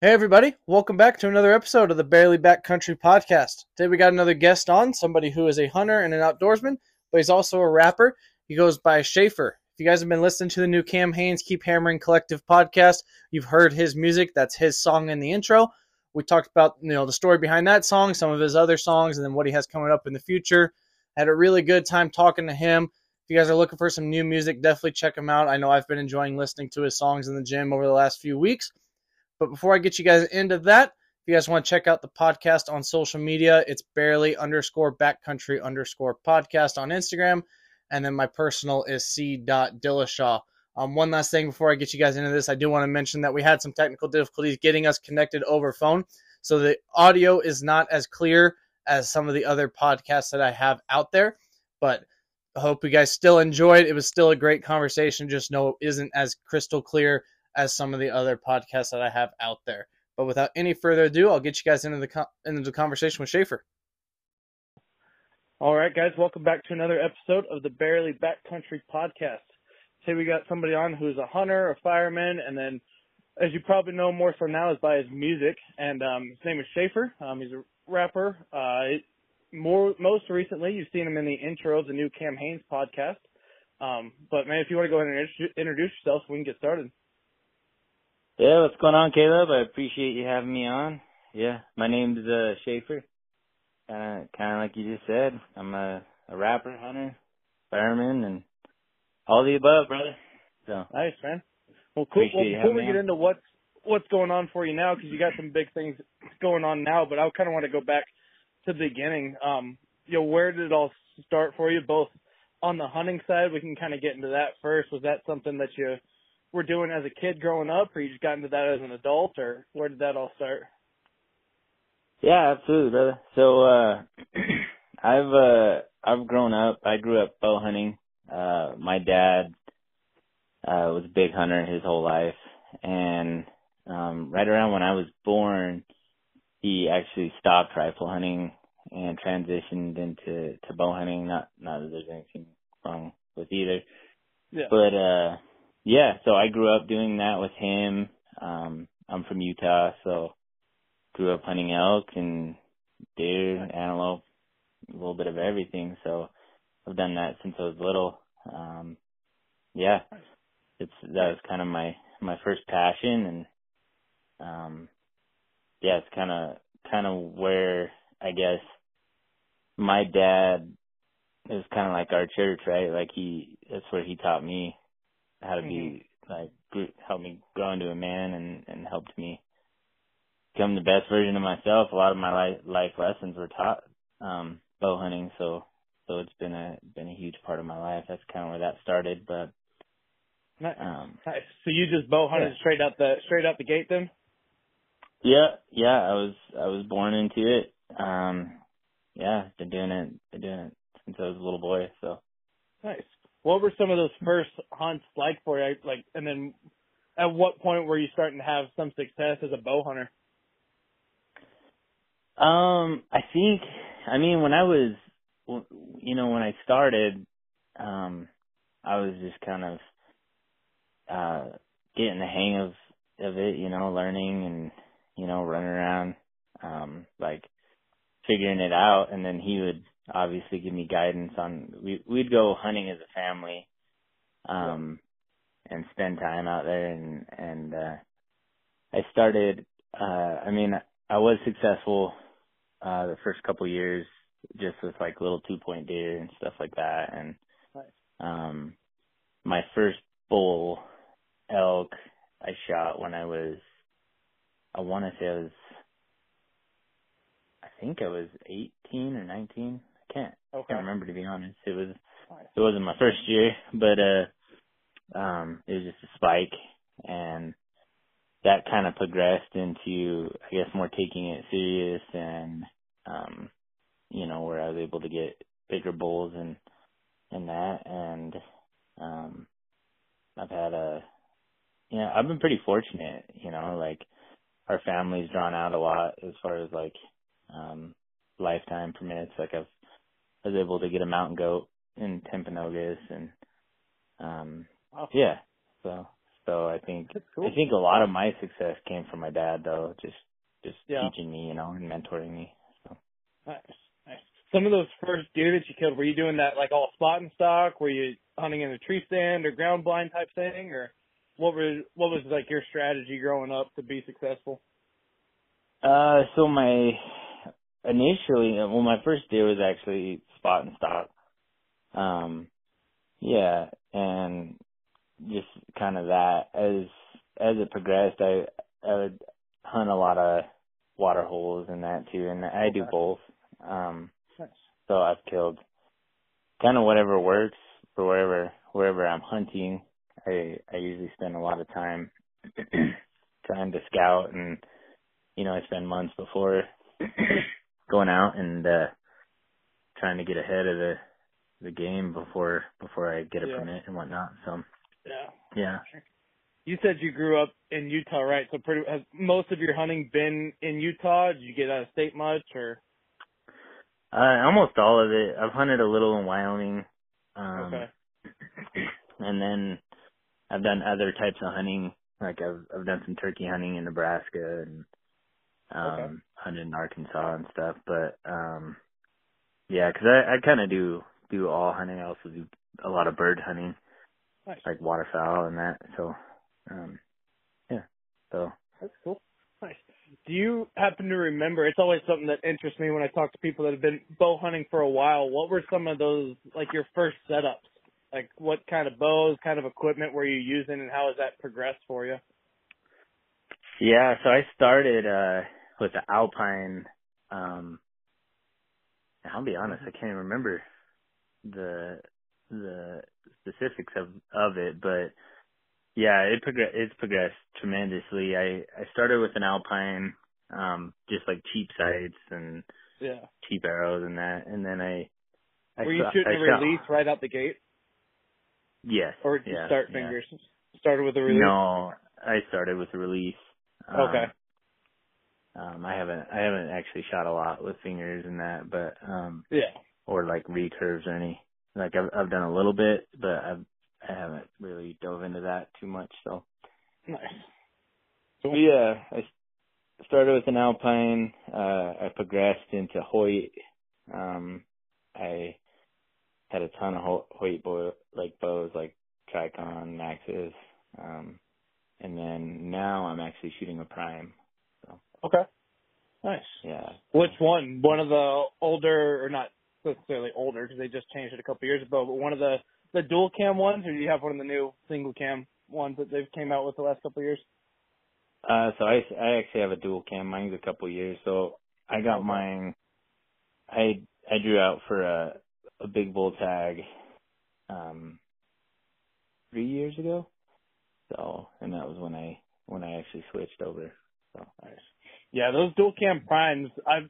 Hey, everybody. Welcome back to another episode of the Barely Backcountry Podcast. Today we got another guest on, somebody who is a hunter and an outdoorsman, but he's also a rapper. He goes by Shafer. If you guys have been listening to the new Cam Hanes Keep Hammering Collective podcast, you've heard his music. That's his song in the intro. We talked about you know the story behind that song, some of his other songs, and then what he has coming up in the future. Had a really good time talking to him. If you guys are looking for some new music, definitely check him out. I know I've been enjoying listening to his songs in the gym over the last few weeks. But before I get you guys into that, if you guys want to check out the podcast on social media, it's barely underscore backcountry underscore podcast on Instagram. And then my personal is c. Dillashaw. Um, one last thing before I get you guys into this, I do want to mention that we had some technical difficulties getting us connected over phone. So the audio is not as clear as some of the other podcasts that I have out there. But I hope you guys still enjoyed. It was still a great conversation. Just know it isn't as crystal clear as some of the other podcasts that I have out there. But without any further ado, I'll get you guys into the into the conversation with Shafer. All right, guys, welcome back to another episode of the Barely Backcountry Podcast. Today we got somebody on who's a hunter, a fireman, and then, as you probably know more so now, is by his music. And um, his name is Shafer. Um, he's a rapper. Uh, more most recently, you've seen him in the intro of the new Cam Hanes podcast. Um, but man, if you want to go ahead and introduce yourself, we can get started. Yeah, what's going on, Caleb? I appreciate you having me on. Yeah, my name's uh, Shafer. Kind of, kind of like you just said. I'm a, a rapper, hunter, fireman, and all the above, brother. So nice, man. Well, cool. Well, before we get into what's what's going on for you now, because you got some big things going on now, but I kind of want to go back to the beginning. Um, you know, where did it all start for you? Both on the hunting side, we can kind of get into that first. Was that something that you were doing as a kid growing up, or you just got into that as an adult, or where did that all start? Yeah, absolutely, brother. So uh I've uh I've grown up. I grew up bow hunting. Uh my dad uh was a big hunter his whole life and um right around when I was born he actually stopped rifle hunting and transitioned into to bow hunting. Not not that there's anything wrong with either. Yeah. But uh yeah, so I grew up doing that with him. Um, I'm from Utah, so grew up hunting elk and deer, antelope, a little bit of everything. So I've done that since I was little. Um, yeah, it's that was kind of my my first passion, and um, yeah, it's kind of kind of where I guess my dad is kind of like our church, right? Like he, that's where he taught me how to mm-hmm. be like helped me grow into a man and and helped me become the best version of myself. A lot of my life life lessons were taught um bow hunting, so so it's been a been a huge part of my life. That's kind of where that started, but nice. Um, nice. So you just bow hunted yeah. straight out the straight out the gate then? Yeah, yeah. I was I was born into it. Um, yeah, been doing it been doing it since I was a little boy. So nice what were some of those first hunts like for you? Like, and then at what point were you starting to have some success as a bow hunter? Um, I think, I mean, when I was, you know, when I started, um, I was just kind of, uh, getting the hang of, of it, you know, learning and, you know, running around, um, like figuring it out. And then he would, obviously give me guidance on we we'd go hunting as a family um and spend time out there and and uh I started uh I mean I was successful uh the first couple years just with like little two point deer and stuff like that. And um my first bull elk I shot when I was I want to say I was I think I was 18 or 19 can't okay. can't remember to be honest. It was it wasn't my first year, but uh um it was just a spike and that kind of progressed into I guess more taking it serious and um you know where I was able to get bigger bulls and and that and um I've had a you know, I've been pretty fortunate, you know, like our family's drawn out a lot as far as like um lifetime permits. Like I've I was able to get a mountain goat in Timpanogos and um yeah. So So I think cool. I think a lot of my success came from my dad though, just just Yeah. teaching me, you know, and mentoring me. So Nice, nice. Some of those first deer that you killed, were you doing that like all spot and stock? Were you hunting in a tree stand or ground blind type thing, or what was what was like your strategy growing up to be successful? uh so my initially well my first deer was actually spot and stock. Um yeah, and just kind of that as as it progressed I I would hunt a lot of water holes and that too and I do both. Um Nice. so I've killed kind of whatever works for wherever wherever I'm hunting. I I usually spend a lot of time trying to scout and you know I spend months before going out and uh trying to get ahead of the the game before before I get a Yeah. permit and whatnot. So Yeah. yeah. You said you grew up in Utah, right? So pretty has most of your hunting been in Utah? Did you get out of state much, or Uh almost all of it. I've hunted a little in Wyoming. Um okay? and then I've done other types of hunting. Like I've I've done some turkey hunting in Nebraska and um Okay. hunted in Arkansas and stuff. But um yeah, 'cause I I kind of do do all hunting. I also do a lot of bird hunting, Nice. like waterfowl and that. So um yeah. So That's cool. Nice. Do you happen to remember? It's always something that interests me when I talk to people that have been bow hunting for a while. What were some of those, like your first setups? Like what kind of bows, kind of equipment were you using, and how has that progressed for you? yeah, so I started uh with the Alpine. Um I'll be honest, I can't even remember the the specifics of of it, but yeah, it progress it's progressed tremendously. I I started with an Alpine, um, just like cheap sights and Yeah. cheap arrows and that, and then I. I were you shot- shooting I a shot- release right out the gate, Yes. or did you yeah, start yeah. fingers? Started with a release. No, I started with a release. Um, Okay. Um, I haven't I haven't actually shot a lot with fingers and that, but um, Yeah. or like recurves or any. Like I've I've done a little bit, but I've I haven't really dove into that too much. So Nice. But yeah, I s- started with an Alpine. Uh, I progressed into Hoyt. Um, I had a ton of Hoyt bow, like bows, like Trykon, Maxxis. Um, and then now I'm actually shooting a Prime. Okay. Nice. Yeah. Which one? One of the older, or not necessarily older, because they just changed it a couple years ago, but one of the the dual cam ones, or do you have one of the new single cam ones that they've came out with the last couple of years? Uh, so I, I actually have a dual cam. Mine's a couple years. So I got mine. I I drew out for a a big bull tag, um, three years ago. So and that was when I when I actually switched over. So Nice. Yeah, those dual cam primes. I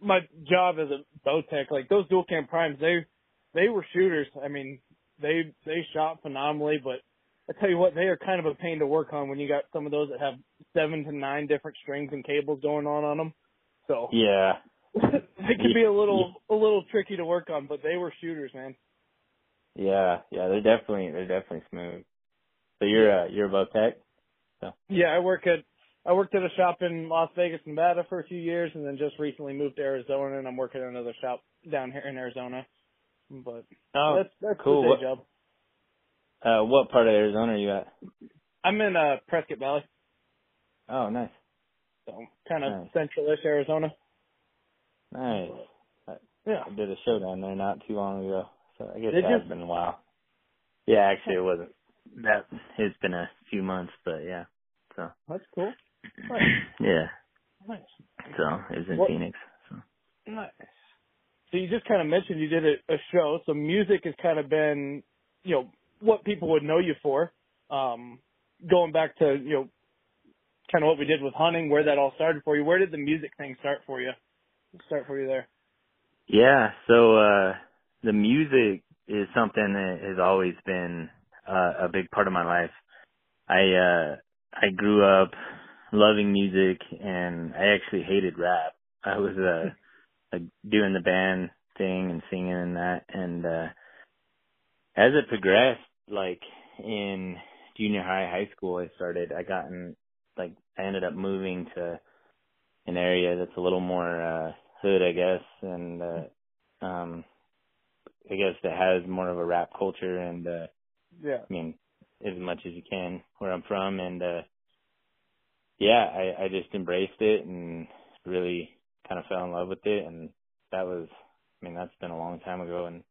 my job as a bow tech, like those dual cam primes, they they were shooters. I mean, they they shot phenomenally, but I tell you what, they are kind of a pain to work on when you got some of those that have seven to nine different strings and cables going on on them. So yeah, they could be a little a little tricky to work on, but they were shooters, man. yeah, yeah. They're definitely they're definitely smooth. So you're uh, you're a bow tech. Yeah, I work at I worked at a shop in Las Vegas, Nevada for a few years, and then just recently moved to Arizona, and I'm working at another shop down here in Arizona. But Oh, that's that's cool. the What- job. uh, what part of Arizona are you at? I'm in uh Prescott Valley, Oh, nice, so kind of Nice. central-ish Arizona. nice. Yeah. I did a show down there not too long ago, so I guess it has been a while. Yeah, actually, it wasn't. That it's been a few months, but yeah. So That's cool. Nice. yeah, Nice. so it was in What- Phoenix. So Nice. So you just kind of mentioned you did a, a show. So music has kind of been, you know, what people would know you for. Um, going back to, you know, kind of what we did with hunting, where that all started for you. Where did the music thing start for you? Start for you there. yeah, so uh the music is something that has always been uh, a big part of my life. I uh I grew up loving music, and I actually hated rap. I was uh like doing the band thing and singing and that and uh as it progressed like in junior high, high school, I started. I got in like I ended up moving to an area that's a little more uh hood, I guess, and uh um I guess that has more of a rap culture and uh Yeah. I mean as much as you can where I'm from and uh yeah, I I just embraced it and really kind of fell in love with it and that was I mean that's been a long time ago and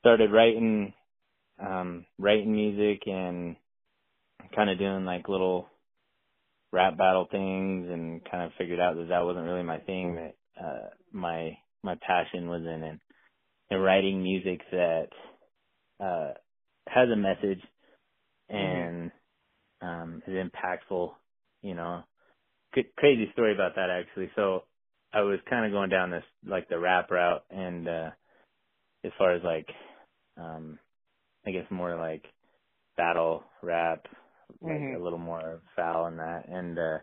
started writing um writing music and kind of doing like little rap battle things and kind of figured out that that wasn't really my thing that uh my my passion was in and in writing music that uh has a message and um is impactful you know C- crazy story about that actually. So i was kind of going down this like the rap route and uh as far as like um i guess more like battle rap like Mhm. a little more foul in that. And uh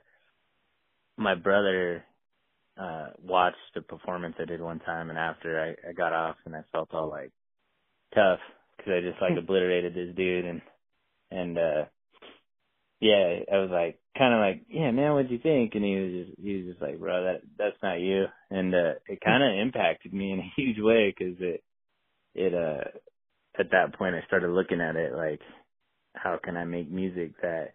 my brother uh watched a performance I did one time and after I, I got off and I felt all like tough because I just like obliterated this dude and and uh yeah I was like kind of like yeah man what'd you think and he was just he was just like bro that that's not you and uh it kind of impacted me in a huge way because it it uh at that point I started looking at it like how can I make music that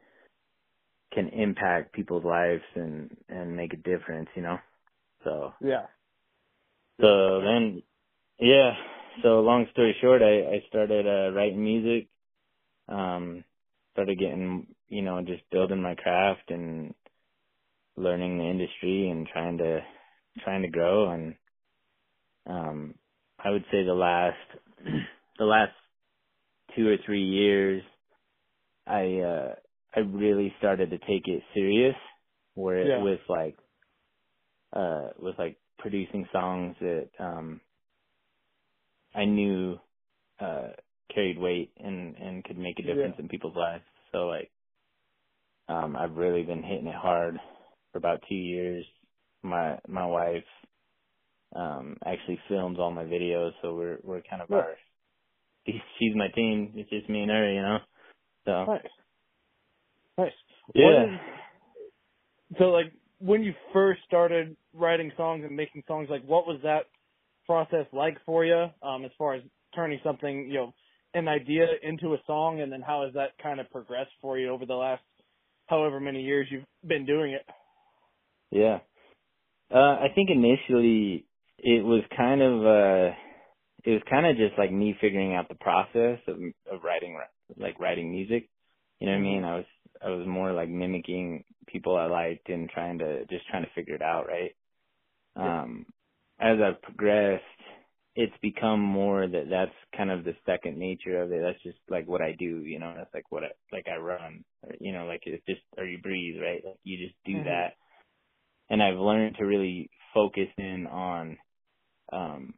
can impact people's lives and and make a difference, you know. So Yeah. so then yeah, so long story short, I I started uh writing music um started getting, you know, just building my craft and learning the industry and trying to trying to grow and um I would say the last the last 2 or 3 years I uh I really started to take it serious where Yeah. it was like uh with like producing songs that um I knew uh carried weight and and could make a difference Yeah. in people's lives. So like um I've really been hitting it hard for about 2 years. My my wife um actually films all my videos so we're we're kind of Yeah. our she's my team. It's just me and her, you know. So Nice. Nice. yeah. Is, so like when you first started writing songs and making songs, like what was that process like for you? Um, as far as turning something, you know, an idea into a song, and then how has that kind of progressed for you over the last however many years you've been doing it? Yeah. Uh, I think initially it was kind of, uh, it was kind of just like me figuring out the process of, of writing, like writing music. You know what I mean? I was, I was more like mimicking people I liked and trying to, just trying to figure it out, right? Yeah. Um, as I've progressed, it's become more that that's kind of the second nature of it. That's just like what I do, you know, that's like what I, like I run, or, you know, like it's just, or you breathe, right? Like you just do Mhm. that and I've learned to really focus in on um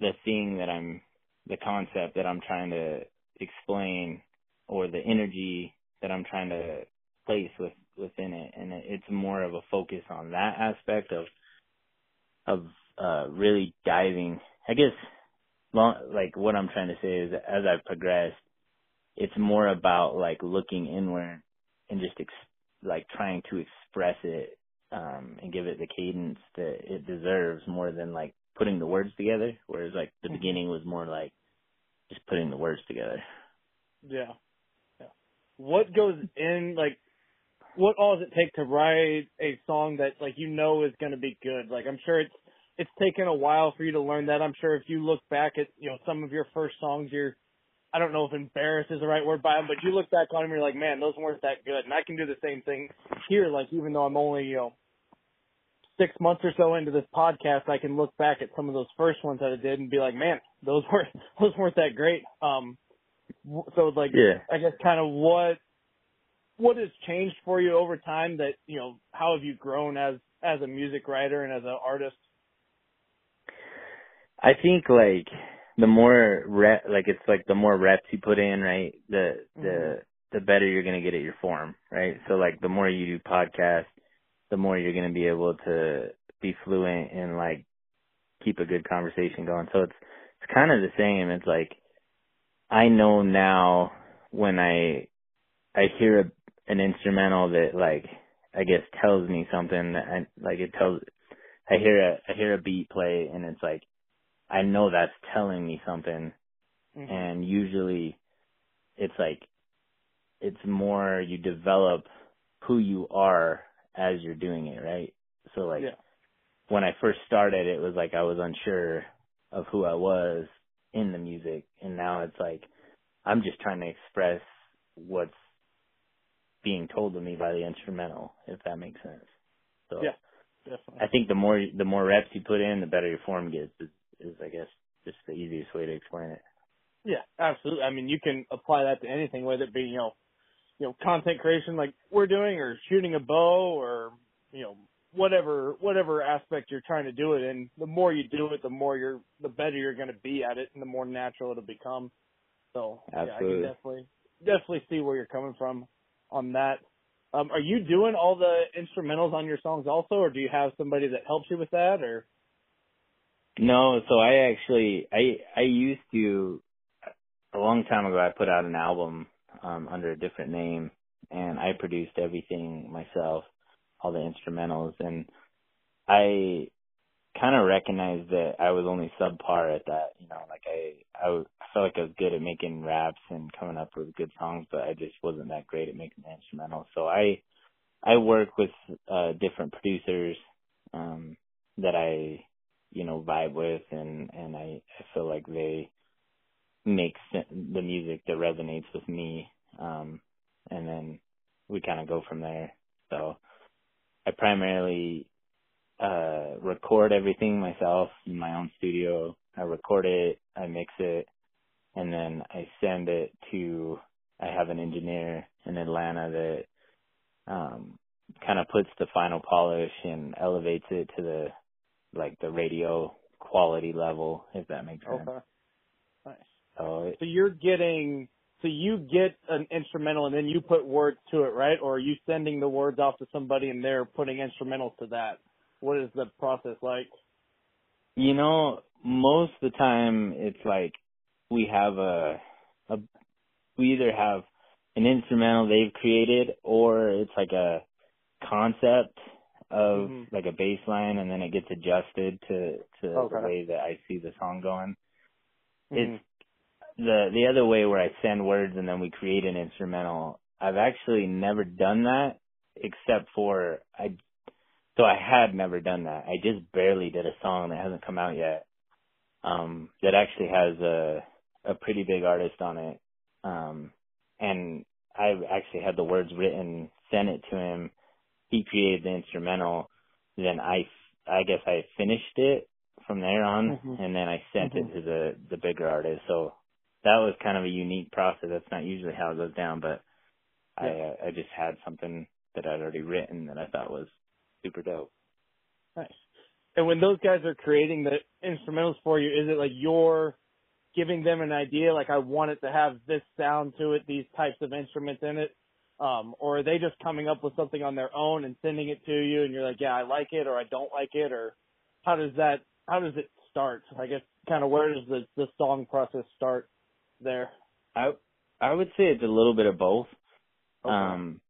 the thing that I'm the concept that I'm trying to explain or the energy that I'm trying to place with within it and it's more of a focus on that aspect of of uh really diving I guess long, like what I'm trying to say is that as I've progressed it's more about like looking inward and just ex- like trying to express it um and give it the cadence that it deserves more than like putting the words together whereas like the Mhm. beginning was more like just putting the words together Yeah. Yeah. What goes in like what all does it take to write a song that like you know is going to be good? Like I'm sure it's it's taken a while for you to learn that. I'm sure if you look back at you know some of your first songs, you're I don't know if embarrassed is the right word by them, but you look back on them, you're like, man, those weren't that good. And I can do the same thing here. Like even though I'm only you know six months or so into this podcast, I can look back at some of those first ones that I did and be like, man, those weren't those weren't that great. Um, so like yeah I guess kind of what what has changed for you over time that you know how have you grown as as a music writer and as an artist? I think like the more rep like it's like the more reps you put in right the the Mhm. the better you're going to get at your form right so like the more you do podcasts the more you're going to be able to be fluent and like keep a good conversation going. So it's it's kind of the same. It's like I know now when I I hear a, an instrumental that like I guess tells me something that I like it tells I hear a I hear a beat play and it's like I know that's telling me something Mhm. and usually it's like it's more you develop who you are as you're doing it, right? So like yeah. when I first started it was like I was unsure of who I was in the music and now it's like I'm just trying to express what's being told to me by the instrumental, if that makes sense. So Yeah. Definitely. I think the more the more reps you put in, the better your form gets. Is, is I guess just the easiest way to explain it. Yeah, absolutely. I mean, you can apply that to anything, whether it be you know, you know, content creation like we're doing, or shooting a bow, or you know, whatever whatever aspect you're trying to do it in. The more you do it, the more you're the better you're going to be at it, and the more natural it'll become. So yeah, I can definitely definitely see where you're coming from on that. Um, are you doing all the instrumentals on your songs also, or do you have somebody that helps you with that, or? No, so I actually I I used to a long time ago I put out an album um under a different name and I produced everything myself, all the instrumentals and I kind of recognized that I was only subpar at that, you know, like I I, I felt like I was good at making raps and coming up with good songs, but I just wasn't that great at making the instrumentals. So I I work with uh different producers um that I you know vibe with and and I I feel like they make sen- the music that resonates with me um and then we kind of go from there. So I primarily uh record everything myself in my own studio. I record it, I mix it, and then I send it to I have an engineer in Atlanta that um kind of puts the final polish and elevates it to the like the radio quality level if that makes sense. Okay. Nice. So it, So you're getting, so you get an instrumental and then you put words to it, right? Or are you sending the words off to somebody and they're putting instrumentals to that? What is the process like? you know most of the time it's like we have a a we either have an instrumental they've created or it's like a concept of Mhm. like a bass line and then it gets adjusted to to Okay. the way that I see the song going. Mhm. It's the the other way where I send words and then we create an instrumental. I've actually never done that except for I so I had never done that. I just barely did a song that hasn't come out yet. Um that actually has a a pretty big artist on it. Um and I actually had the words written, sent it to him. He created the instrumental. Then I I guess I finished it from there on Mhm. and then I sent Mhm. it to the the bigger artist. So that was kind of a unique process. That's not usually how it goes down, but I Yeah. uh, I just had something that I'd already written that I thought was super dope. Nice. And when those guys are creating the instrumentals for you, is it like you're giving them an idea, like I want it to have this sound to it, these types of instruments in it? Um, or are they just coming up with something on their own and sending it to you and you're like, yeah, I like it or I don't like it or how does that, how does it start? I guess kind of where does the, the song process start there? I I would say it's a little bit of both. Okay. Um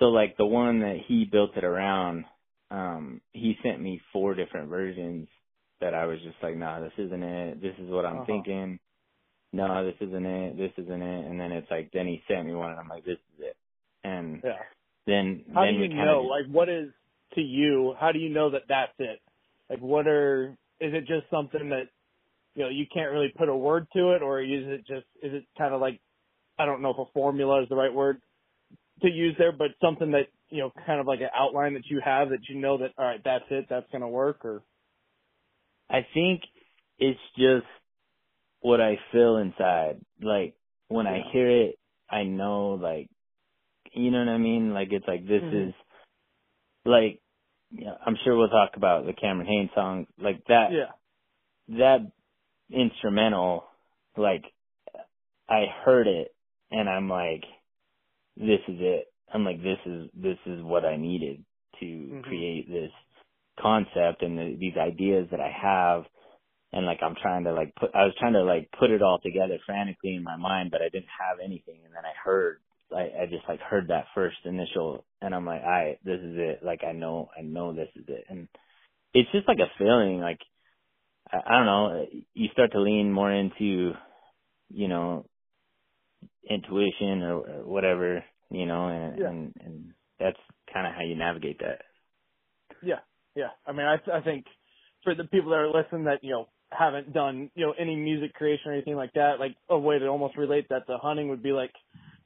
so like the one that he built it around, um, he sent me four different versions that I was just like, nah, this isn't it. This is what I'm Uh-huh. thinking. No, this isn't it. This isn't it. And then it's like, then he sent me one and I'm like, this is it. And Yeah. then, How then do you know? of, Like, what is to you? How do you know that that's it? Like, what are? Is it just something that you know you can't really put a word to it, or is it just? Is it kind of like I don't know if a formula is the right word to use there, but something that you know, kind of like an outline that you have that you know that all right, that's it, that's gonna work, or I think it's just what I feel inside. Like when I hear it, I know like, you know what I mean? Like it's like this Mhm. is like, yeah, I'm sure we'll talk about the Cameron Hanes song. Like that, yeah, that instrumental, like I heard it and I'm like, this is it. I'm like, this is, this is what I needed to Mhm. create this concept and the, these ideas that I have. And like, I'm trying to like put, I was trying to like put it all together frantically in my mind, but I didn't have anything. And then I heard I, I just like heard that first initial and I'm like, I this is it. Like I know I know this is it. And it's just like a feeling, like I, I don't know, you start to lean more into, you know, intuition or, or whatever, you know, and Yeah. and, and that's kind of how you navigate that. Yeah, yeah. I mean, I I think for the people that are listening that you know haven't done you know any music creation or anything like that, like a way to almost relate that to hunting would be like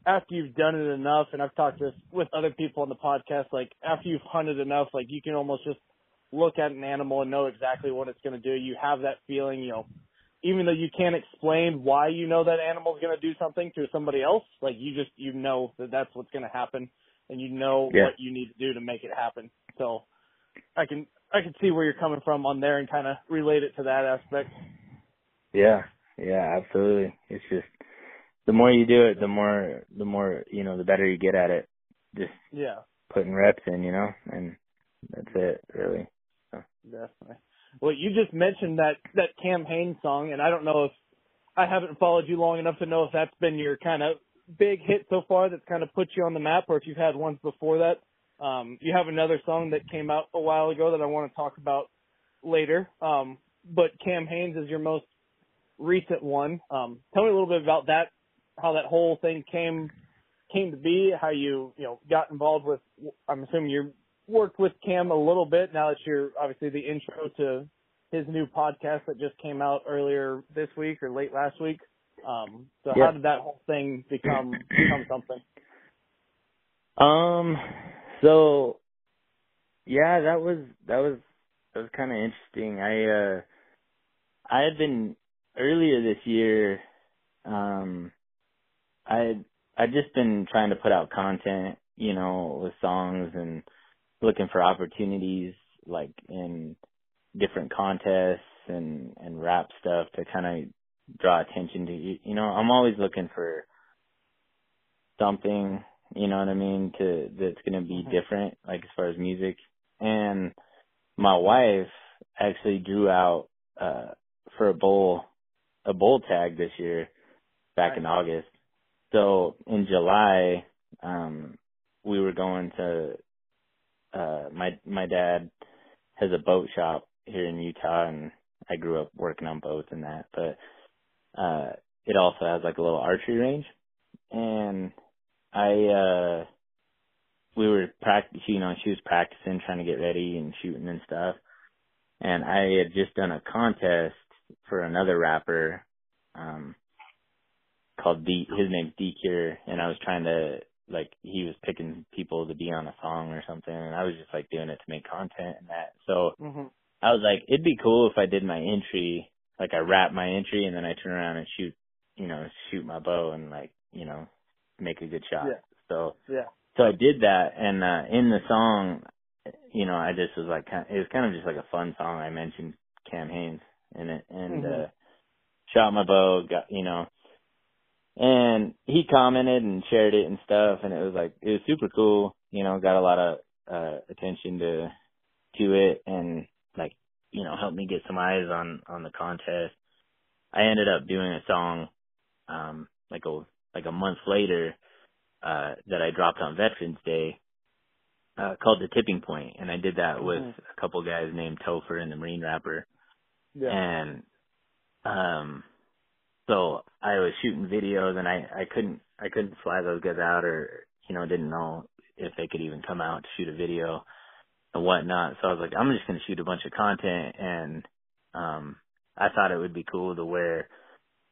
after you've done it enough, and I've talked this with other people on the podcast, like after you've hunted enough, like you can almost just look at an animal and know exactly what it's going to do. You have that feeling, you know, even though you can't explain why you know that animal's going to do something to somebody else, like you just you know that that's what's going to happen, and you know Yeah. what you need to do to make it happen. So I can I can see where you're coming from on there and kind of relate it to that aspect. Yeah, yeah, absolutely. It's just the more you do it, the more the more you know, the better you get at it. Just Yeah, putting reps in, you know, and that's it, really. definitely. Well, you just mentioned that that Cam Hanes song, and I don't know if I haven't followed you long enough to know if that's been your kind of big hit so far that's kind of put you on the map, or if you've had ones before that. Um, you have another song that came out a while ago that I want to talk about later. Um, but Cam Hanes is your most recent one. Um, tell me a little bit about that, how that whole thing came came to be, how you you know got involved with. I'm assuming you worked with Cam a little bit now that you're obviously the intro to his new podcast that just came out earlier this week or late last week. Um, so Yeah. how did that whole thing become become something? Um so yeah, that was that was that was kind of interesting. I uh I had been earlier this year um I I'd just been trying to put out content, you know, with songs and looking for opportunities like in different contests and and rap stuff to kind of draw attention to you you know i'm always looking for something you know what i mean to that's going to be Mhm. different like as far as music. And my wife actually drew out uh for a bowl a bowl tag this year back in august so in july um we were going to uh my my dad has a boat shop here in Utah and I grew up working on boats and that, but uh it also has like a little archery range and I uh we were practicing you know, she was practicing trying to get ready and shooting and stuff. And I had just done a contest for another rapper, um called D his name's D Cure and I was trying to like he was picking people to be on a song or something and I was just like doing it to make content and that. So hmm I was like, it'd be cool if I did my entry, like I rap my entry and then I turn around and shoot, you know, shoot my bow and like, you know, make a good shot. Yeah. So, Yeah. so I did that and, uh, in the song, you know, I just was like, it was kind of just like a fun song. I mentioned Cam Hanes in it and, Mhm. uh, shot my bow, got, you know, and he commented and shared it and stuff and it was like, it was super cool, you know, got a lot of, uh, attention to, to it and like you know helped me get some eyes on on the contest i ended up doing a song um like a like a month later uh that i dropped on veterans day uh called the tipping point and i did that with Mhm. a couple guys named topher and the marine rapper Yeah. and um so i was shooting videos and i i couldn't i couldn't fly those guys out or you know didn't know if they could even come out to shoot a video and whatnot. So I was like, I'm just gonna shoot a bunch of content and um I thought it would be cool to wear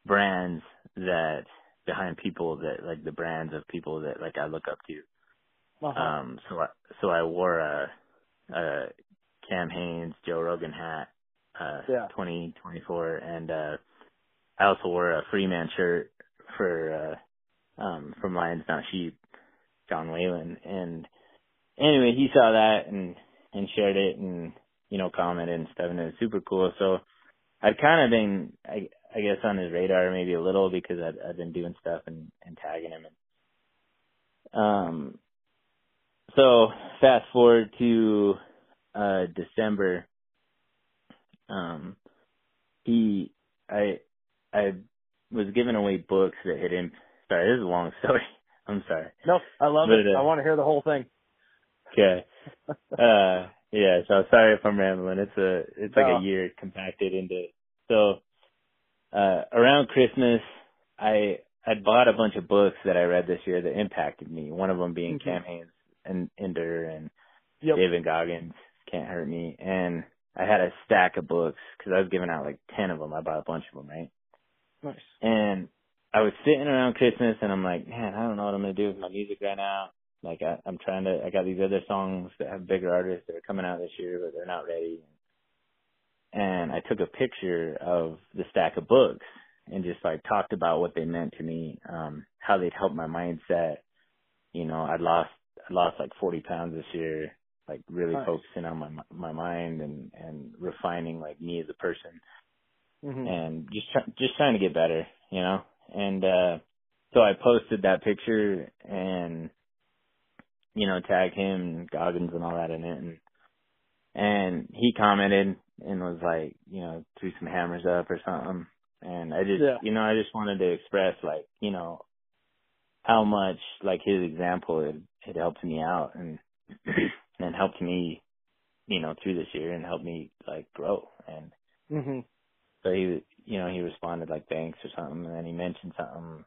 brands that behind people that like the brands of people that like I look up to. Uh-huh. Um so I so I wore a a Cam Hanes Joe Rogan hat uh Yeah. twenty twenty four and uh I also wore a Freeman shirt for uh um from Lions Not Sheep, Sean Whalen and anyway, he saw that and and shared it and you know commented and stuff, and it was super cool. So I'd kind of been, I, I guess, on his radar maybe a little because I'd, I'd been doing stuff and, and tagging him. And, um, so fast forward to uh December. Um, he, I, I was giving away books that had him. Sorry, this is a long story. I'm sorry. No, I love But, it. uh, I want to hear the whole thing. Okay. uh yeah, so sorry if I'm rambling. It's a it's like a year compacted into so uh around Christmas I I bought a bunch of books that I read this year that impacted me. One of them being Mhm. Cam Hanes and Endure and Yep. David Goggins can't hurt me and I had a stack of books because I was giving out like 10 of them. I bought a bunch of them, right? Nice. And I was sitting around Christmas and I'm like, man, I don't know what I'm gonna do with my music right now. Like I, I'm trying to, I got these other songs that have bigger artists that are coming out this year, but they're not ready. And I took a picture of the stack of books and just like talked about what they meant to me, um, how they'd helped my mindset. You know, I'd lost, I lost like 40 pounds this year, like really Nice. focusing on my, my mind and, and refining like me as a person hmm and just try, just trying to get better, you know. And uh so I posted that picture and you know tagged him and Goggins and all that in it, and and he commented and was like, you know, threw some hammers up or something. And I just, Yeah. you know, I just wanted to express like, you know, how much like his example had, had helped me out and and helped me, you know, through this year and helped me like grow and hmm so he, you know, he responded like thanks or something, and then he mentioned something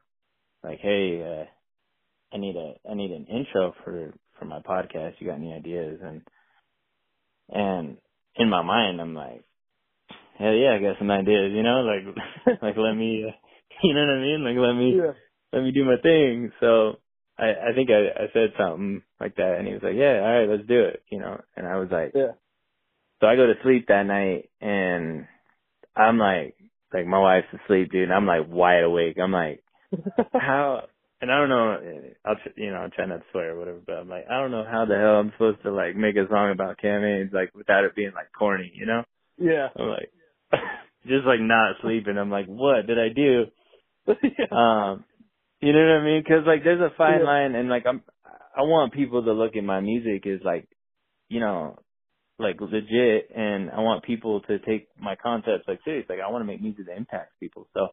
like, "Hey, uh, I need a, I need an intro for for my podcast. You got any ideas?" And and in my mind, I'm like, "Hell yeah, I got some ideas." You know, like like let me, uh, you know what I mean? Like let me Yeah. let me do my thing. So I I think I I said something like that, and he was like, "Yeah, all right, let's do it." You know, and I was like, Yeah. so I go to sleep that night and I'm like, like my wife's asleep, dude. And I'm like wide awake. I'm like, how? And I don't know. I'll tr- you know I'll try not to swear or whatever, but I'm like I don't know how the hell I'm supposed to like make a song about Cam Hanes like without it being like corny, you know? yeah. I'm like just like not sleeping. I'm like, what did I do? Um, you know what I mean? Because like there's a fine Yeah. line, and like I'm I want people to look at my music as like you know like legit, and I want people to take my concepts like serious. Like I want to make music that impacts people. So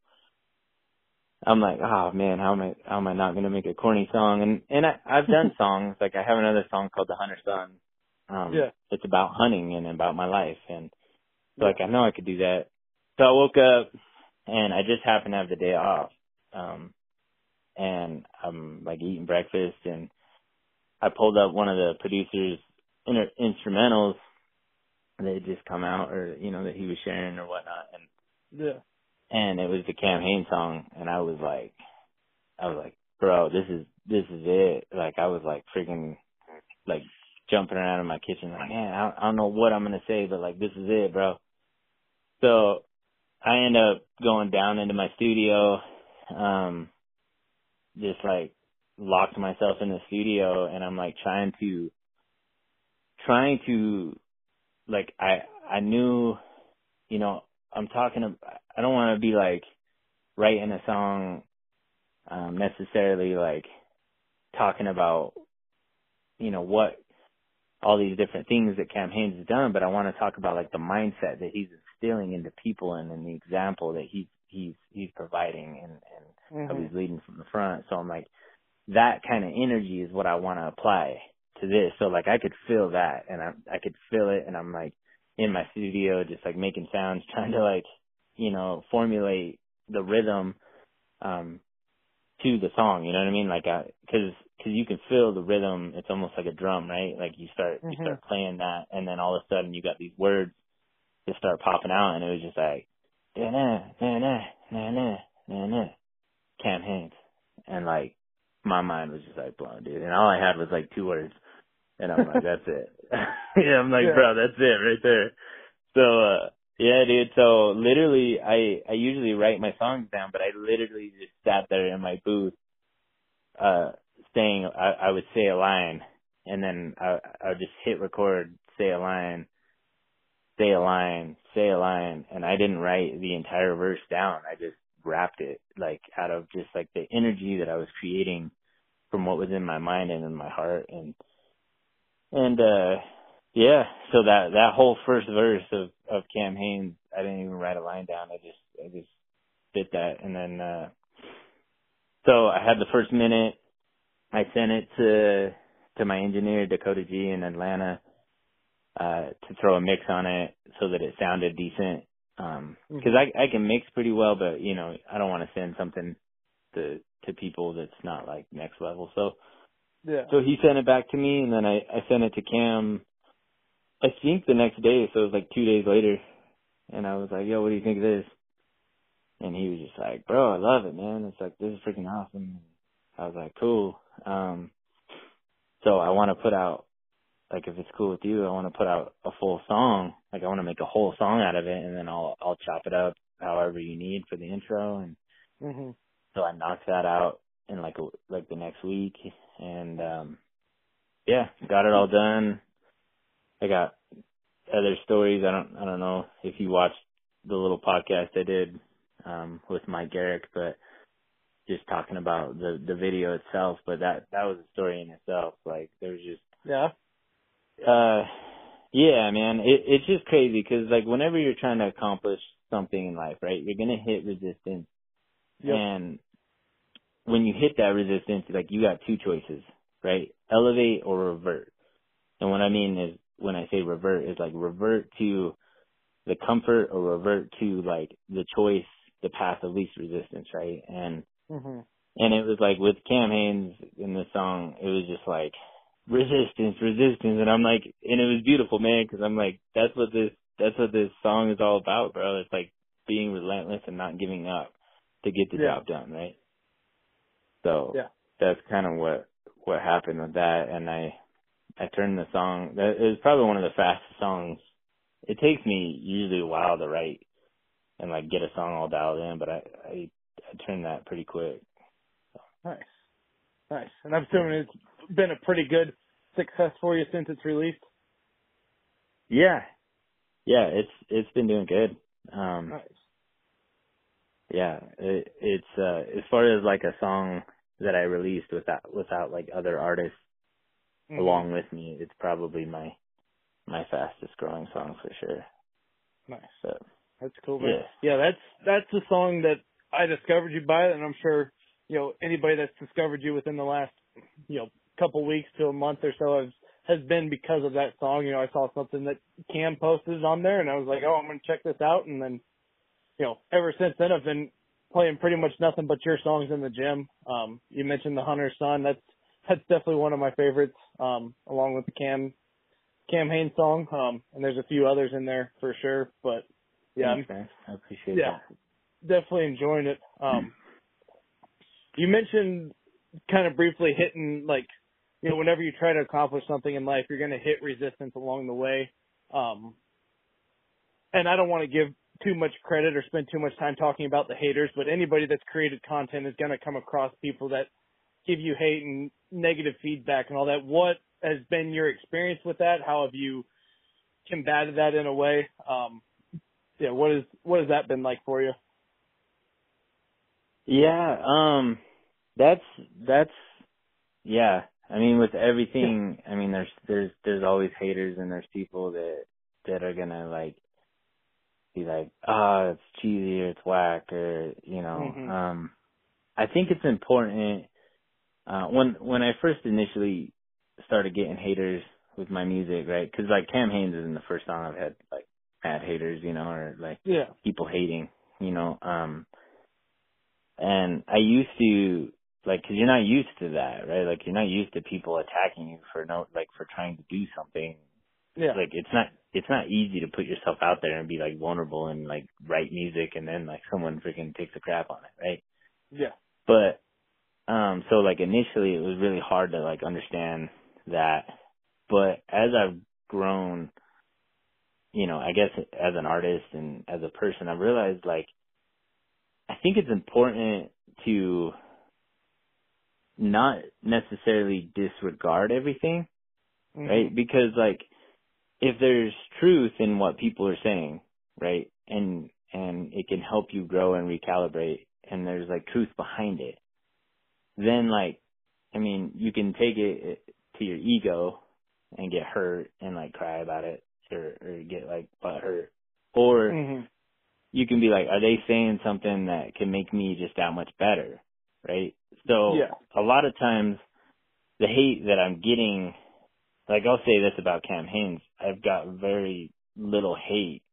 I'm like, oh man, how am I how am I not gonna make a corny song? And and I, I've done songs like I have another song called The Hunter's Son. Um, Yeah. it's about hunting and about my life, and so like I know I could do that. So I woke up and I just happened to have the day off. Um, and I'm like eating breakfast and I pulled up one of the producers inter- instrumentals that had just come out or, you know, that he was sharing or whatnot. And, Yeah. and it was the Cam song. And I was like, I was like, bro, this is, this is it. Like I was like freaking like jumping around in my kitchen like, man, I, I don't know what I'm going to say, but like, this is it, bro. So I end up going down into my studio, um, just like locked myself in the studio and I'm like trying to, trying to, like, I, I knew, you know, I'm talking, I don't want to be like writing a song, um, necessarily like talking about, you know, what all these different things that Cam Hanes has done, but I want to talk about like the mindset that he's instilling into people and, and the example that he he's he's providing and and how Mhm. he's leading from the front. So I'm like, that kind of energy is what I want to apply to this. So like I could feel that and I I could feel it and I'm like in my studio just like making sounds trying to like, you know, formulate the rhythm um to the song, you know what I mean? Like I cuz cuz you can feel the rhythm, it's almost like a drum, right? Like you start mm-hmm. you start playing that and then all of a sudden you got these words that start popping out and it was just like na na na na na na na Cam Hanes and like my mind was just like blown, dude. And all I had was like two words. And I'm like, that's it. yeah, I'm like, Yeah. bro, that's it right there. So uh yeah, dude. So literally I I usually write my songs down, but I literally just sat there in my booth uh saying I, I would say a line and then I I would just hit record, say a line, say a line, say a line, and I didn't write the entire verse down. I just rapped it like out of just like the energy that I was creating from what was in my mind and in my heart and and uh yeah, so that that whole first verse of of Cam Hanes, I didn't even write a line down. I just I just did that and then uh so I had the first minute I sent it to to my engineer Dakota G in Atlanta uh to throw a mix on it so that it sounded decent. Um because I I can mix pretty well, but you know I don't want to send something to to people that's not like next level. So Yeah. so he sent it back to me, and then I I sent it to Cam. I think the next day, so it was like two days later, and I was like, "Yo, what do you think of this?" And he was just like, "Bro, I love it, man. It's like this is freaking awesome." I was like, "Cool." Um, so I want to put out, like, if it's cool with you, I want to put out a full song. Like, I want to make a whole song out of it, and then I'll I'll chop it up however you need for the intro. And hmm so I knocked that out in like a, like the next week, and um, yeah, got it all done. I got other stories. I don't I don't know if you watched the little podcast I did um with Mike Garrick, but just talking about the the video itself. But that that was a story in itself. Like there was just Yeah. Uh yeah, man. It it's just crazy because like whenever you're trying to accomplish something in life, right? You're gonna hit resistance, Yep. and when you hit that resistance, like you got two choices, right? Elevate or revert. And what I mean is when I say revert is like revert to the comfort or revert to like the choice, the path of least resistance, right? And hmm and it was like with Cam Hanes in the song, it was just like resistance, resistance, and I'm like, and it was beautiful, man, because I'm like, that's what this, that's what this song is all about, bro. It's like being relentless and not giving up to get the Yeah. job done, right? So Yeah. that's kind of what what happened with that, and I I turned the song. That it was probably one of the fastest songs. It takes me usually a while to write and like get a song all dialed in, but I I, I turned that pretty quick. Nice. Nice. And I'm assuming it's been a pretty good success for you since it's released. Yeah, yeah, it's it's been doing good. Um, Nice. yeah, it, it's uh as far as like a song that I released without without like other artists Mhm. along with me, it's probably my my fastest growing song for sure. Nice. So That's cool, man. Yeah. Yeah, that's that's the song that I discovered you by, and I'm sure you know anybody that's discovered you within the last you know couple weeks to a month or so has has been because of that song. You know, I saw something that Cam posted on there, and I was like, oh, I'm gonna check this out, and then you know, ever since then I've been playing pretty much nothing but your songs in the gym. Um, you mentioned the Hunter's Son. That's that's definitely one of my favorites, um, along with the Cam Cam Hanes song. Um, and there's a few others in there for sure, but yeah. I appreciate yeah, that. definitely enjoying it. Um, you mentioned kind of briefly hitting like, you know, whenever you try to accomplish something in life, you're going to hit resistance along the way. Um, and I don't want to give too much credit or spend too much time talking about the haters, but anybody that's created content is going to come across people that give you hate and negative feedback and all that. What has been your experience with that? How have you combated that in a way? Um, yeah, what is what has that been like for you? Yeah, um that's that's yeah. I mean with everything I mean there's there's there's always haters and there's people that that are gonna like be like, ah, it's cheesy or it's whack or you know. Mhm. Um I think it's important uh when when I first initially started getting haters with my music, right? Cuz like Cam Hanes isn't the first song I've had like had haters, you know, or like Yeah. people hating, you know. Um, and I used to like, cause you're not used to that, right? Like you're not used to people attacking you for no, like for trying to do something. Yeah. Like it's not, it's not easy to put yourself out there and be like vulnerable and like write music and then like someone freaking takes a crap on it, right? yeah. But, um, so like initially it was really hard to like understand that, but as I've grown, you know, I guess as an artist and as a person, I've realized like, I think it's important to not necessarily disregard everything, Mhm. right? Because like, if there's truth in what people are saying, right, and and it can help you grow and recalibrate, and there's like truth behind it, then like, I mean, you can take it to your ego and get hurt and like cry about it or or get like butt hurt, or Mhm. you can be like, are they saying something that can make me just that much better? Right? So Yeah. a lot of times the hate that I'm getting, like I'll say this about Cam Hanes, I've got very little hate.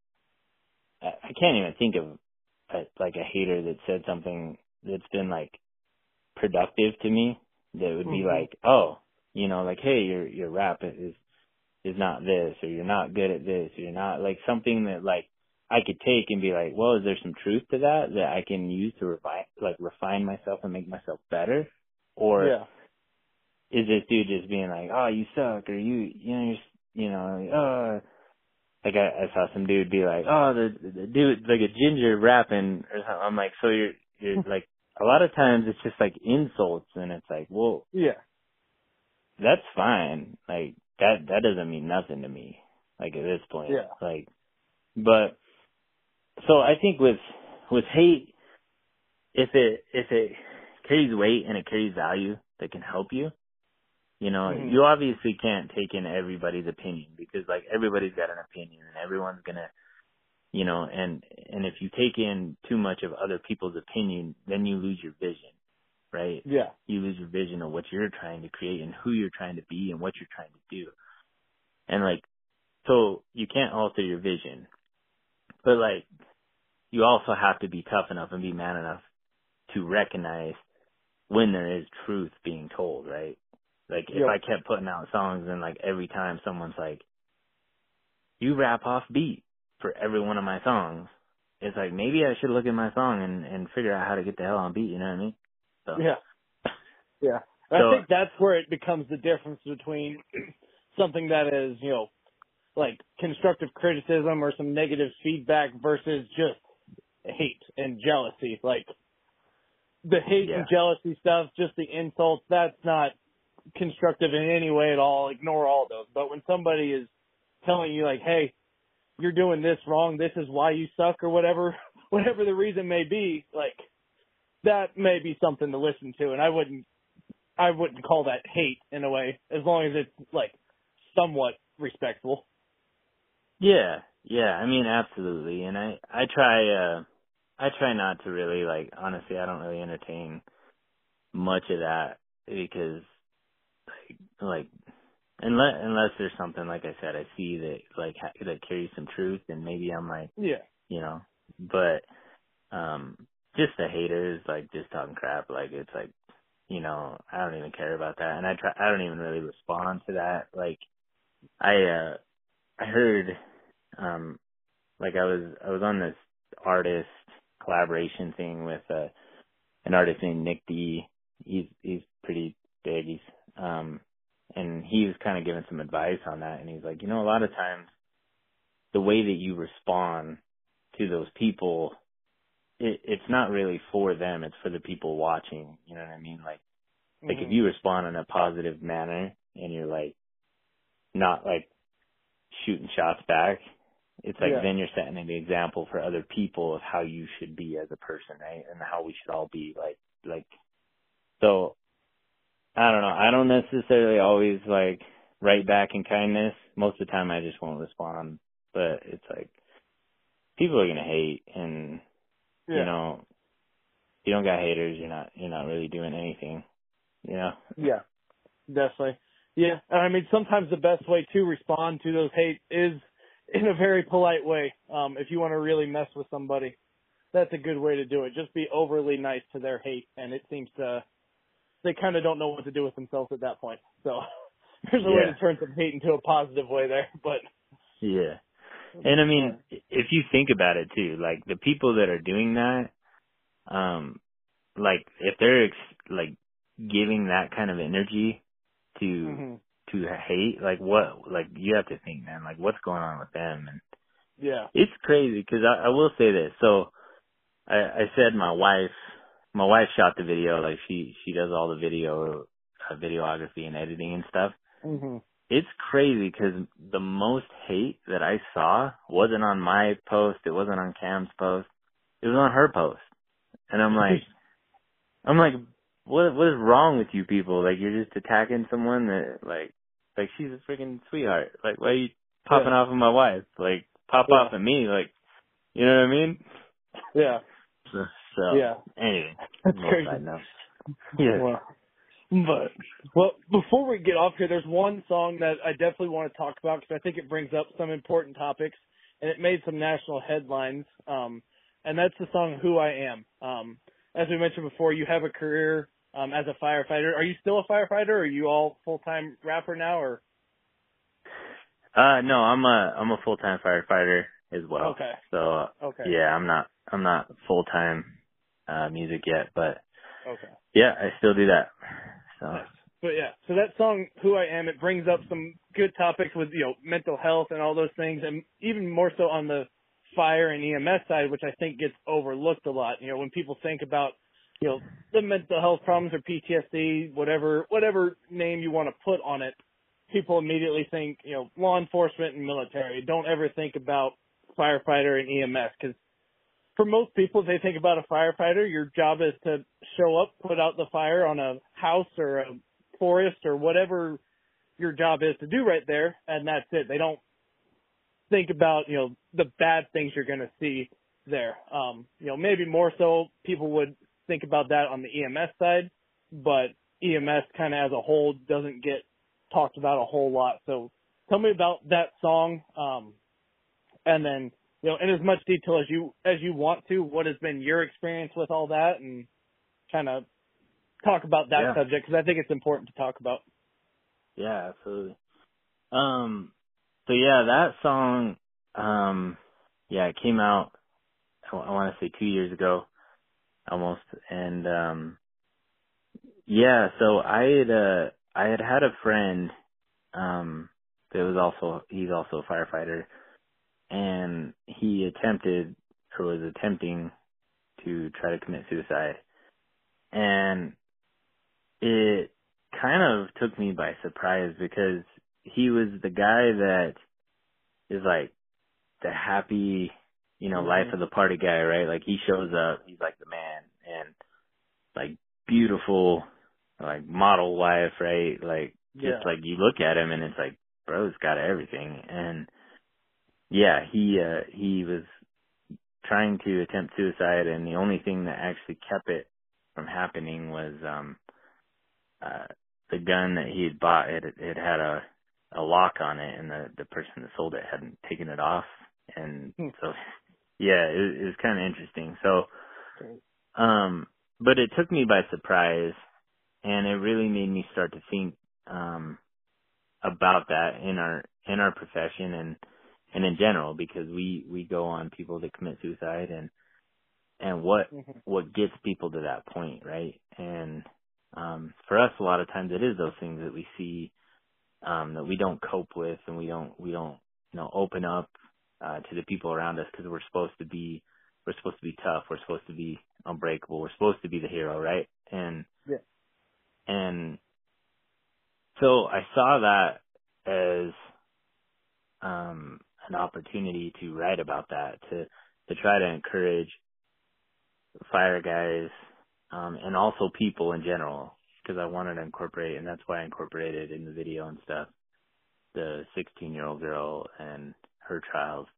I, I can't even think of a, like a hater that said something that's been like productive to me that would be Mhm. like, oh, you know, like, hey, your your rap is is not this, or you're not good at this, or you're not like something that like I could take and be like, well, is there some truth to that that I can use to refine, like refine myself and make myself better, or yeah. is this dude just being like, oh, you suck, or you, you know, you're, you know, like, oh, like I, I saw some dude be like, oh, the, the dude, like a ginger rapping or something. I'm like, so you're, you're like, a lot of times it's just like insults and it's like, well, Yeah. that's fine. Like that, that doesn't mean nothing to me. Like at this point, Yeah. like, but, so I think with, with hate, if it, if it carries weight and it carries value that can help you, you know, Mhm. you obviously can't take in everybody's opinion because like everybody's got an opinion and everyone's gonna, you know, and, and if you take in too much of other people's opinion, then you lose your vision, right? Yeah. You lose your vision of what you're trying to create and who you're trying to be and what you're trying to do. And like, so you can't alter your vision, but like, you also have to be tough enough and be man enough to recognize when there is truth being told, right? Like if Yep. I kept putting out songs and like every time someone's like, you rap off beat for every one of my songs, it's like maybe I should look at my song and and figure out how to get the hell on beat. You know what I mean? So Yeah. Yeah. So- I think that's where it becomes the difference between something that is, you know, like constructive criticism or some negative feedback versus just hate and jealousy. Like the hate and jealousy stuff, just the insults, that's not constructive in any way at all. Ignore all those. But when somebody is telling you like, hey, you're doing this wrong, this is why you suck or whatever, whatever the reason may be, like that may be something to listen to. And I wouldn't, I wouldn't call that hate in a way, as long as it's like somewhat respectful. Yeah, yeah. I mean, absolutely. And I I try uh I try not to really like honestly. I don't really entertain much of that because like like unless unless there's something like I said I see that like ha- that carries some truth and maybe I'm like Yeah. you know but um just the haters like just talking crap like it's like you know I don't even care about that and I try I don't even really respond to that like I uh I heard um like I was I was on this artist collaboration thing with uh an artist named Nick D. He's he's pretty big. He's um and he was kind of giving some advice on that and he's like, you know, a lot of times the way that you respond to those people it it's not really for them, it's for the people watching. You know what I mean? Like like if Mhm. you respond in a positive manner and you're like not like shooting shots back, it's like Yeah. then you're setting an example for other people of how you should be as a person, right? And how we should all be like like so I don't know. I don't necessarily always like write back in kindness. Most of the time I just won't respond. But it's like people are gonna hate and yeah. you know if you don't got haters you're not you're not really doing anything. You know? Yeah, definitely. Yeah, and I mean sometimes the best way to respond to those hate is in a very polite way. Um, if you want to really mess with somebody, that's a good way to do it. Just be overly nice to their hate, and it seems to they kind of don't know what to do with themselves at that point. So there's a way to turn some hate into a positive way there. But Yeah. And I mean, if you think about it too, like the people that are doing that, um, like if they're ex- like giving that kind of energy to Mhm. to hate, like what, like you have to think, man, like what's going on with them? And yeah, it's crazy because I, I will say this. So I, I said my wife, my wife shot the video, like she she does all the video, uh, videography and editing and stuff hmm it's crazy because the most hate that I saw wasn't on my post. It wasn't on Cam's post. It was on her post. And I'm like, I'm like, what, what is wrong with you people? Like you're just attacking someone that like, like she's a freaking sweetheart. Like why are you popping Yeah. off at my wife? Like pop Yeah. off at me. Like, you know what I mean? yeah, So, so yeah. anyway, That's crazy. Yeah. Well, But well, before we get off here, there's one song that I definitely want to talk about because I think it brings up some important topics, and it made some national headlines. Um, and that's the song "Who I Am." Um, as we mentioned before, you have a career um, as a firefighter. Are you still a firefighter? Or are you all full time rapper now, or? Uh, no, I'm a I'm a full time firefighter as well. Okay. So Okay. yeah, I'm not I'm not full time uh music yet, but Okay. yeah, I still do that. So Nice. But yeah, so that song "Who I Am" it brings up some good topics with you know mental health and all those things, and even more so on the fire and EMS side, which I think gets overlooked a lot. You know, when people think about you know the mental health problems or PTSD, whatever whatever name you want to put on it, people immediately think you know law enforcement and military. Don't ever think about firefighter and EMS because for most people, they think about a firefighter, your job is to show up, put out the fire on a house or a forest or whatever your job is to do right there, and that's it. They don't think about, you know, the bad things you're going to see there. Um, you know, maybe more so people would think about that on the EMS side, but EMS kind of as a whole doesn't get talked about a whole lot. So tell me about that song, um, and then you know, in as much detail as you as you want to, what has been your experience with all that, and kind of talk about that Yeah. subject because I think it's important to talk about. yeah, absolutely. Um so yeah, that song um yeah, it came out I, want to say 2 years ago almost. And um yeah, so I had uh I had had a friend um that was also he's also a firefighter. And he attempted or was attempting to try to commit suicide. And it kind of took me by surprise because he was the guy that is like the happy you know Mhm. life of the party guy right like he shows up he's like the man and like beautiful like model wife right like just Yeah. like you look at him and it's like bro's got everything and yeah he uh he was trying to attempt suicide and the only thing that actually kept it from happening was um uh the gun that he had bought it it had a a lock on it and the the person that sold it hadn't taken it off and Hmm. so yeah it, it was kind of interesting. So um but it took me by surprise and it really made me start to think um about that in our in our profession and and in general because we we go on people that commit suicide and and what Mhm. what gets people to that point right? And um for us a lot of times it is those things that we see um that we don't cope with and we don't we don't you know open up uh to the people around us because we're supposed to be we're supposed to be tough we're supposed to be unbreakable we're supposed to be the hero right and Yeah. and so I saw that as um an opportunity to write about that to to try to encourage fire guys um and also people in general because I wanted to incorporate and that's why I incorporated in the video and stuff the 16 year old girl and her trials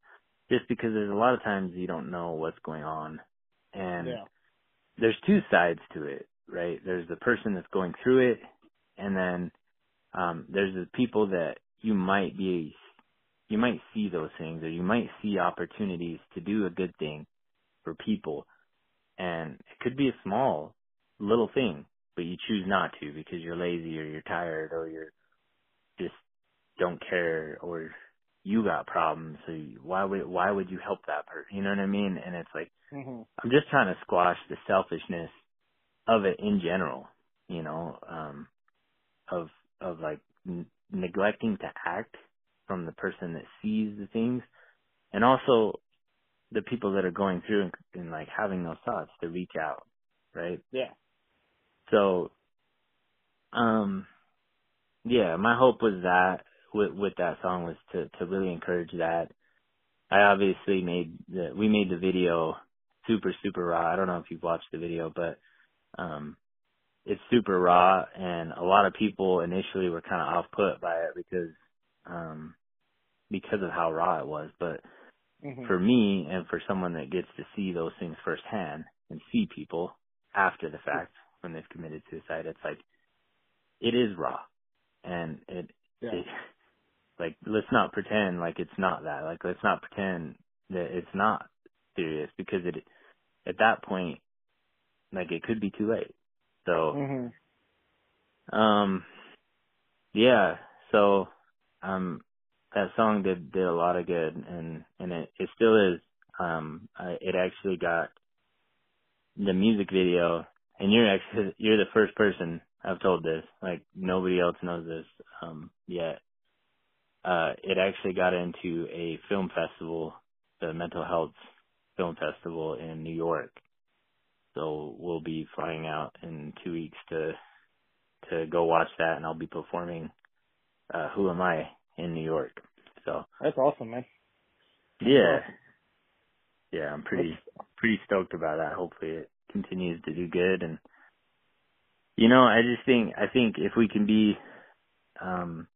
just because there's a lot of times you don't know what's going on and yeah. there's two sides to it, right? There's the person that's going through it, and then um, there's the people that you might be, you might see those things, or you might see opportunities to do a good thing for people, and it could be a small, little thing, but you choose not to because you're lazy or you're tired or you're just don't care or you got problems. So why would why would you help that person? You know what I mean? And it's like Mhm. I'm just trying to squash the selfishness of it in general, you know, um, of of like n- neglecting to act from the person that sees the things, and also the people that are going through and, and like having those thoughts to reach out, right? Yeah. So, um, yeah, my hope was that with with that song was to to really encourage that. I obviously made the we made the video super super raw. I don't know if you've watched the video, but um it's super raw and a lot of people initially were kind of off put by it because um because of how raw it was, but Mhm. for me and for someone that gets to see those things firsthand and see people after the fact when they've committed suicide, it's like it is raw, and it, Yeah. it like let's not pretend like it's not that. Like let's not pretend that it's not serious because it at that point like it could be too late. So Mhm. um yeah, so um that song did did a lot of good and and it it still is um I, it actually got the music video and you're actually you're the first person I've told this like nobody else knows this um yet uh it actually got into a film festival the mental health film festival in New York so we'll be flying out in 2 weeks to to go watch that and I'll be performing uh Who Am I in New York so That's awesome, man. yeah. Yeah, I'm pretty pretty stoked about that. Hopefully it continues to do good and you know, I just think I think if we can be um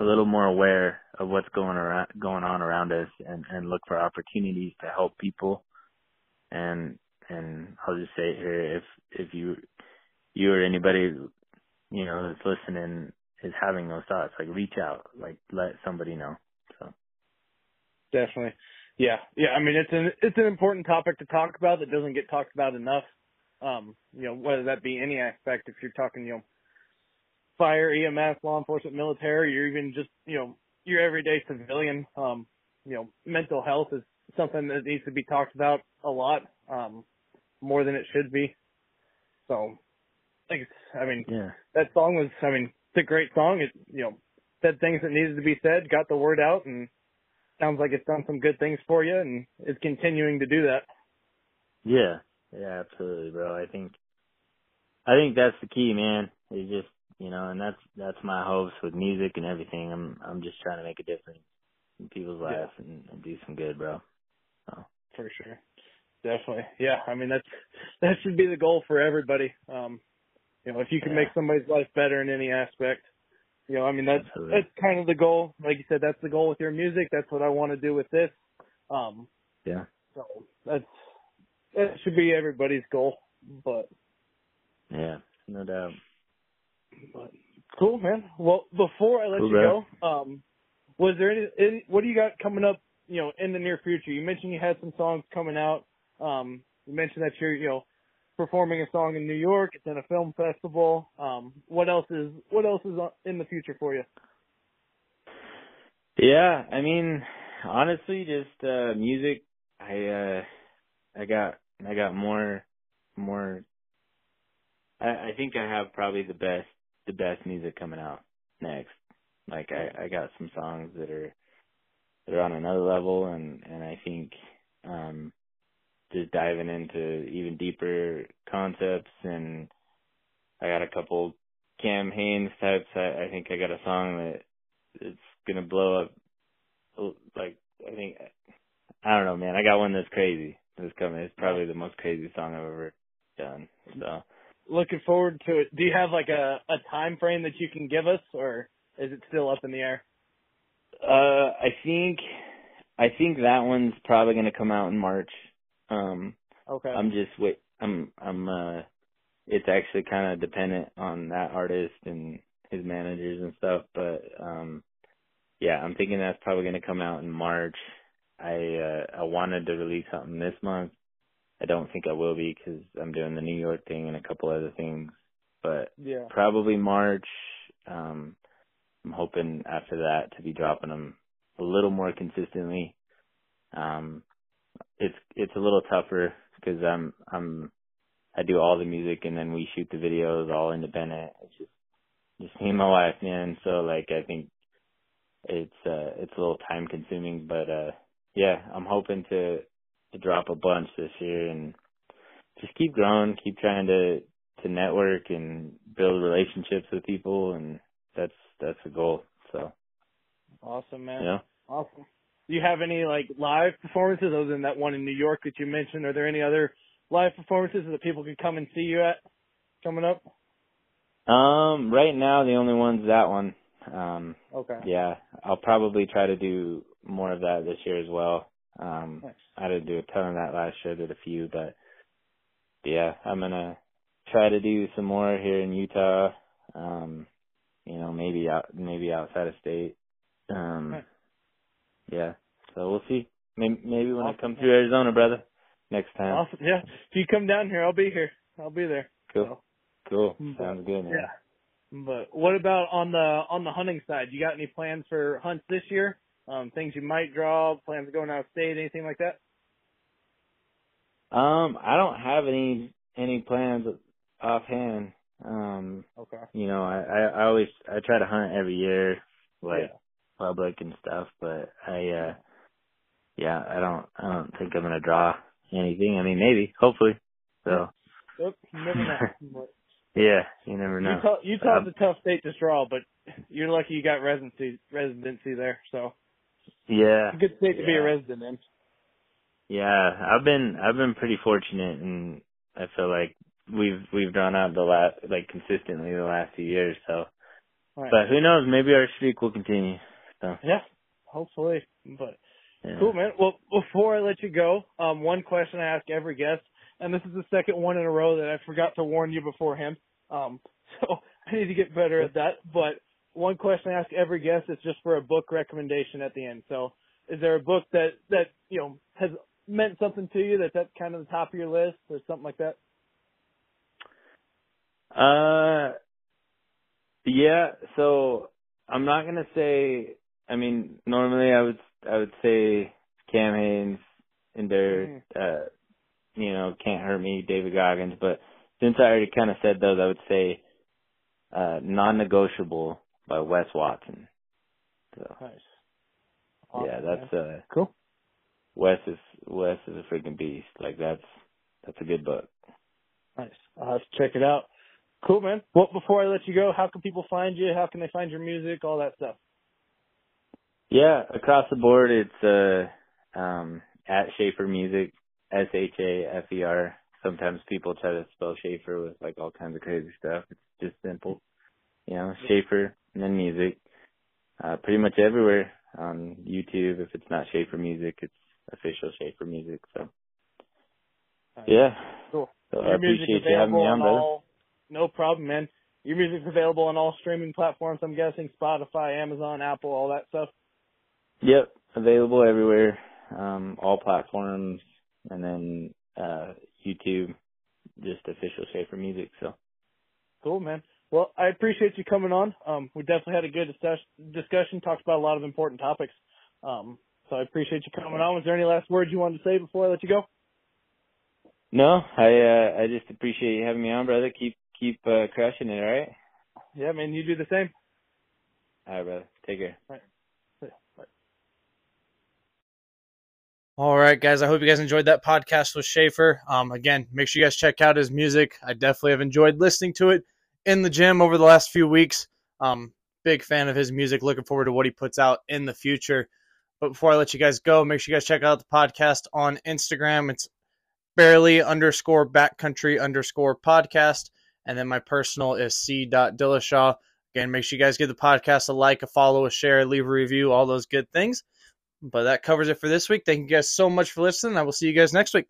a little more aware of what's going around going on around us and and look for opportunities to help people and and I'll just say here if if you you or anybody you know that's listening is having those thoughts like reach out like let somebody know so Definitely. Yeah. Yeah. I mean, it's an it's an important topic to talk about that doesn't get talked about enough. Um, you know, whether that be any aspect, if you're talking, you know, fire, EMS, law enforcement, military, or even just, you know, your everyday civilian, um, you know, mental health is something that needs to be talked about a lot, um, more than it should be. So, like, I mean, yeah that song was, I mean, it's a great song. It, you know, said things that needed to be said, got the word out, and sounds like it's done some good things for you, and is continuing to do that. Yeah, yeah, absolutely, bro. I think, I think that's the key, man. Is just you know, and that's that's my hopes with music and everything. I'm I'm just trying to make a difference in people's Yeah. lives and, and do some good, bro. So For sure. Definitely. Yeah. I mean, that's, that should be the goal for everybody. Um, you know, if you can Yeah. make somebody's life better in any aspect, you know, I mean, that's, Absolutely. that's kind of the goal. Like you said, that's the goal with your music. That's what I want to do with this. Um, yeah, so that's, that should be everybody's goal, but, yeah, no doubt. But cool, man. Well, before I let Cool, you bro. go, um, was there any, any, what do you got coming up, you know, in the near future? You mentioned you had some songs coming out. Um, you mentioned that you're, you know, performing a song in New York. It's in a film festival. Um, what else is what else is in the future for you? Yeah, I mean, honestly, just uh music. I uh I got I got more more. I I think I have probably the best the best music coming out next. Like I I got some songs that are that are on another level, and and I think um just diving into even deeper concepts, and I got a couple Cam Hanes types. I, I think I got a song that it's gonna blow up. Like I think I don't know, man. I got one that's crazy. That's coming. It's probably the most crazy song I've ever done. So Looking forward to it. Do you have like a a time frame that you can give us, or is it still up in the air? uh I think I think that one's probably gonna come out in March. Um Okay. I'm just wait I'm I'm uh it's actually kind of dependent on that artist and his managers and stuff, but um yeah, I'm thinking that's probably going to come out in March. I uh I wanted to release something this month. I don't think I will be cuz I'm doing the New York thing and a couple other things, but yeah. probably March um I'm hoping after that to be dropping them a little more consistently. Um it's it's a little tougher cuz I'm I'm I do all the music and then we shoot the videos all independent. It's just just me and my wife, man. So like I think it's uh it's a little time consuming, but uh yeah, I'm hoping to to drop a bunch this year and just keep growing, keep trying to to network and build relationships with people and that's that's the goal. So, Awesome, man. Yeah. Awesome. Do you have any like live performances other than that one in New York that you mentioned? Are there any other live performances that people can come and see you at coming up? Um right now the only one's that one. Um Okay. yeah, I'll probably try to do more of that this year as well. Um Nice. I didn't do a ton of that last year, did a few, but yeah, I'm gonna try to do some more here in Utah. Um, you know, maybe out, maybe outside of state. Um, Right. yeah. So we'll see. Maybe, maybe when I come through Arizona, brother, next time. Awesome. Yeah. If you come down here, I'll be here. I'll be there. Cool. So, Cool. But, Sounds good, man. yeah. But what about on the on the hunting side? You got any plans for hunts this year? Um, things you might draw, plans of going out of state, anything like that? Um, I don't have any any plans offhand. Um, Okay. you know, I, I, I always I try to hunt every year, like Yeah. public and stuff, but I uh yeah, I don't I don't think I'm gonna draw anything. I mean maybe, hopefully. So Oop, you never know. Yeah, you never know. Utah, Utah's Um, a tough state to draw, but you're lucky you got residency residency there. So Yeah. it's a good state to be a resident in. Yeah, I've been I've been pretty fortunate, and I feel like we've we've drawn out the last like consistently the last few years. So, right. but who knows? Maybe our streak will continue. So, Yeah, hopefully. But yeah. cool, man. Well, before I let you go, um, one question I ask every guest, and this is the second one in a row that I forgot to warn you beforehand. Um, so I need to get better at that. But one question I ask every guest is just for a book recommendation at the end. So, is there a book that that you know has meant something to you that's at kind of the top of your list or something like that? Uh, yeah. So I'm not gonna say. I mean, normally I would I would say Cam Hanes, Endure, uh, you know, Can't Hurt Me, David Goggins, but since I already kind of said those, I would say uh, Non-Negotiable by Wes Watson. So Nice. yeah, that's man. uh, cool. Wes is Wes is a freaking beast. Like that's that's a good book. Nice. I'll have to check it out. Cool, man. Well, before I let you go, how can people find you? How can they find your music? All that stuff. Yeah, across the board, it's uh um at Shafer Music, S H A F E R. Sometimes people try to spell Shafer with like all kinds of crazy stuff. It's just simple, you know, Shafer and then music. Uh, pretty much everywhere on YouTube. If it's not Shafer Music, it's official Shafer Music. So yeah, Cool. so I Your music appreciate you having me on, brother. all. No problem, man. Your music's available on all streaming platforms. I'm guessing Spotify, Amazon, Apple, all that stuff. Yep, available everywhere, um, all platforms, and then uh YouTube, just official Shafer Music. So Cool, man. Well, I appreciate you coming on. Um, we definitely had a good discuss- discussion. Talked about a lot of important topics. Um, so I appreciate you coming on. Was there any last words you wanted to say before I let you go? no, I uh, I just appreciate you having me on, brother. Keep keep uh, crushing it, all right? Yeah, man. You do the same. All right, brother. Take care. Yeah, bye. All right, guys. I hope you guys enjoyed that podcast with Shafer. Um, again, make sure you guys check out his music. I definitely have enjoyed listening to it in the gym over the last few weeks. Um, big fan of his music. Looking forward to what he puts out in the future. But before I let you guys go, make sure you guys check out the podcast on Instagram. It's barely underscore backcountry underscore podcast. And then my personal is c dillashaw. Again, make sure you guys give the podcast a like, a follow, a share, leave a review, all those good things. But that covers it for this week. Thank you guys so much for listening. I will see you guys next week.